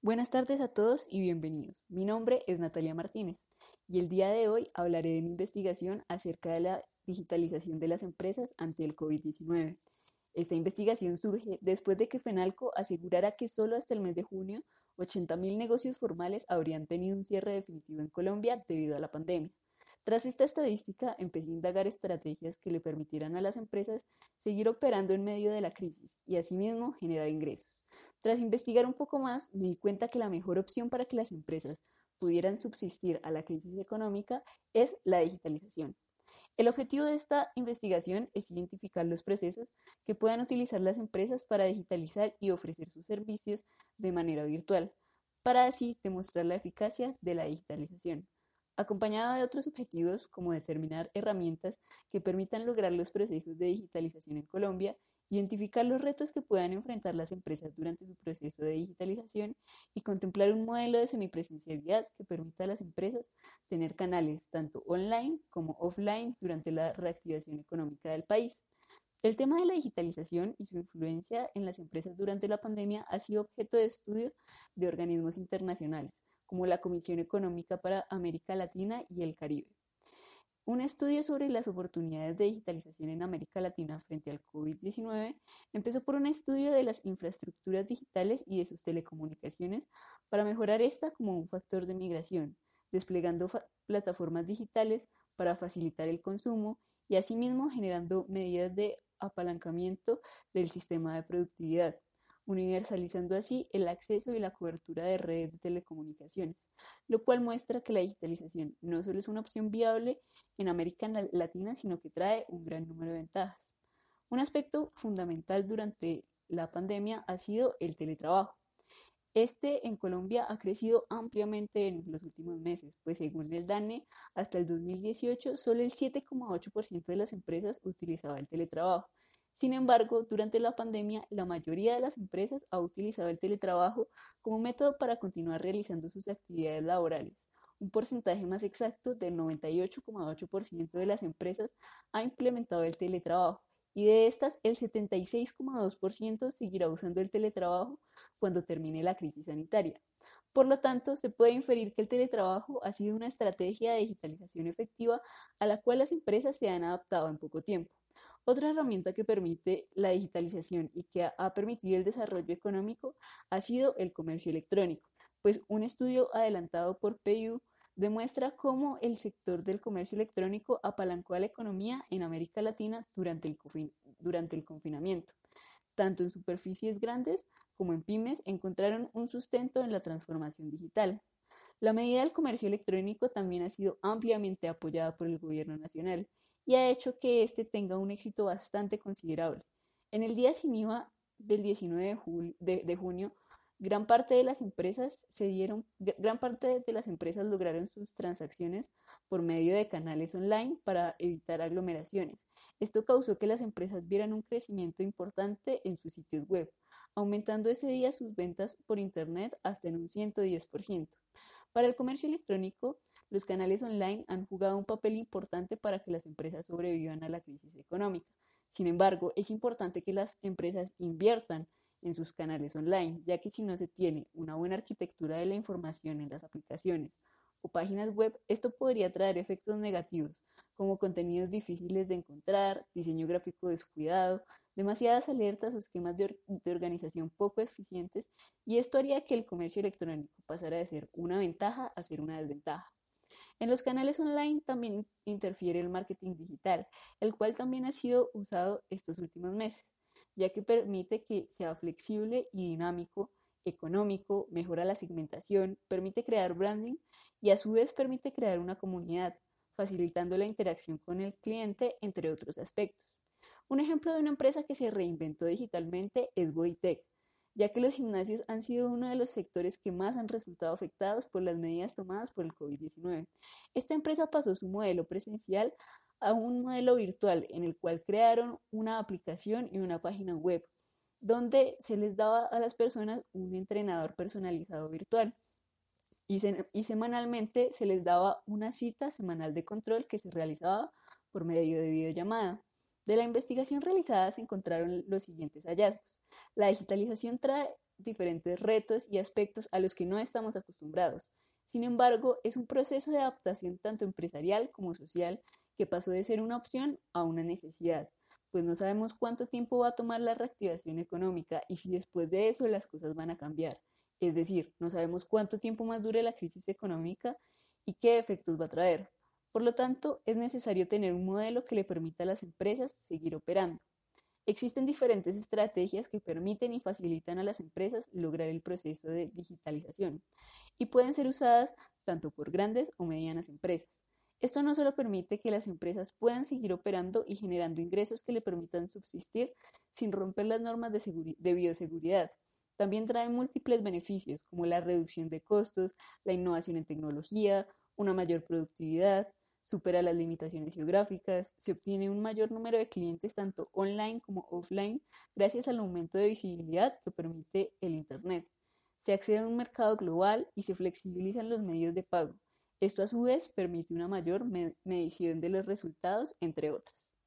Buenas tardes a todos y bienvenidos. Mi nombre es Natalia Martínez y el día de hoy hablaré de una investigación acerca de la digitalización de las empresas ante el COVID-19. Esta investigación surge después de que FENALCO asegurara que solo hasta el mes de junio 80.000 negocios formales habrían tenido un cierre definitivo en Colombia debido a la pandemia. Tras esta estadística, empecé a indagar estrategias que le permitieran a las empresas seguir operando en medio de la crisis y asimismo generar ingresos. Tras investigar un poco más, me di cuenta que la mejor opción para que las empresas pudieran subsistir a la crisis económica es la digitalización. El objetivo de esta investigación es identificar los procesos que puedan utilizar las empresas para digitalizar y ofrecer sus servicios de manera virtual, para así demostrar la eficacia de la digitalización acompañada de otros objetivos como determinar herramientas que permitan lograr los procesos de digitalización en Colombia, identificar los retos que puedan enfrentar las empresas durante su proceso de digitalización y contemplar un modelo de semipresencialidad que permita a las empresas tener canales tanto online como offline durante la reactivación económica del país. El tema de la digitalización y su influencia en las empresas durante la pandemia ha sido objeto de estudio de organismos internacionales, como la Comisión Económica para América Latina y el Caribe. Un estudio sobre las oportunidades de digitalización en América Latina frente al COVID-19 empezó por un estudio de las infraestructuras digitales y de sus telecomunicaciones para mejorar esta como un factor de migración, desplegando plataformas digitales para facilitar el consumo y asimismo generando medidas de apalancamiento del sistema de productividad universalizando así el acceso y la cobertura de redes de telecomunicaciones, lo cual muestra que la digitalización no solo es una opción viable en América Latina, sino que trae un gran número de ventajas. Un aspecto fundamental durante la pandemia ha sido el teletrabajo. Este en Colombia ha crecido ampliamente en los últimos meses, pues según el DANE, hasta el 2018 solo el 7,8% de las empresas utilizaba el teletrabajo, sin embargo, durante la pandemia, la mayoría de las empresas ha utilizado el teletrabajo como método para continuar realizando sus actividades laborales. Un porcentaje más exacto del 98,8% de las empresas ha implementado el teletrabajo y de estas el 76,2% seguirá usando el teletrabajo cuando termine la crisis sanitaria. Por lo tanto, se puede inferir que el teletrabajo ha sido una estrategia de digitalización efectiva a la cual las empresas se han adaptado en poco tiempo. Otra herramienta que permite la digitalización y que ha permitido el desarrollo económico ha sido el comercio electrónico, pues un estudio adelantado por PayU demuestra cómo el sector del comercio electrónico apalancó a la economía en América Latina durante el, durante el confinamiento. Tanto en superficies grandes como en pymes encontraron un sustento en la transformación digital. La medida del comercio electrónico también ha sido ampliamente apoyada por el gobierno nacional y ha hecho que este tenga un éxito bastante considerable. En el día sin IVA del 19 de, junio, gran parte de las empresas se dieron, gran parte de las empresas lograron sus transacciones por medio de canales online para evitar aglomeraciones. Esto causó que las empresas vieran un crecimiento importante en sus sitios web, aumentando ese día sus ventas por internet hasta en un 110%. Para el comercio electrónico, los canales online han jugado un papel importante para que las empresas sobrevivan a la crisis económica. Sin embargo, es importante que las empresas inviertan en sus canales online, ya que si no se tiene una buena arquitectura de la información en las aplicaciones o páginas web, esto podría traer efectos negativos, como contenidos difíciles de encontrar, diseño gráfico descuidado, demasiadas alertas o esquemas de, organización poco eficientes, y esto haría que el comercio electrónico pasara de ser una ventaja a ser una desventaja. En los canales online también interfiere el marketing digital, el cual también ha sido usado estos últimos meses, ya que permite que sea flexible y dinámico, económico, mejora la segmentación, permite crear branding y a su vez permite crear una comunidad, facilitando la interacción con el cliente, entre otros aspectos. Un ejemplo de una empresa que se reinventó digitalmente es Bodytech, ya que los gimnasios han sido uno de los sectores que más han resultado afectados por las medidas tomadas por el COVID-19. Esta empresa pasó su modelo presencial a un modelo virtual en el cual crearon una aplicación y una página web donde se les daba a las personas un entrenador personalizado virtual y, semanalmente se les daba una cita semanal de control que se realizaba por medio de videollamada. De la investigación realizada se encontraron los siguientes hallazgos. La digitalización trae diferentes retos y aspectos a los que no estamos acostumbrados. Sin embargo, es un proceso de adaptación tanto empresarial como social que pasó de ser una opción a una necesidad, pues no sabemos cuánto tiempo va a tomar la reactivación económica y si después de eso las cosas van a cambiar. Es decir, no sabemos cuánto tiempo más dure la crisis económica y qué efectos va a traer. Por lo tanto, es necesario tener un modelo que le permita a las empresas seguir operando. Existen diferentes estrategias que permiten y facilitan a las empresas lograr el proceso de digitalización y pueden ser usadas tanto por grandes o medianas empresas. Esto no solo permite que las empresas puedan seguir operando y generando ingresos que le permitan subsistir sin romper las normas de, de bioseguridad, también trae múltiples beneficios como la reducción de costos, la innovación en tecnología, una mayor productividad, supera las limitaciones geográficas, se obtiene un mayor número de clientes tanto online como offline gracias al aumento de visibilidad que permite el Internet. Se accede a un mercado global y se flexibilizan los medios de pago. Esto a su vez permite una mayor medición de los resultados, entre otras.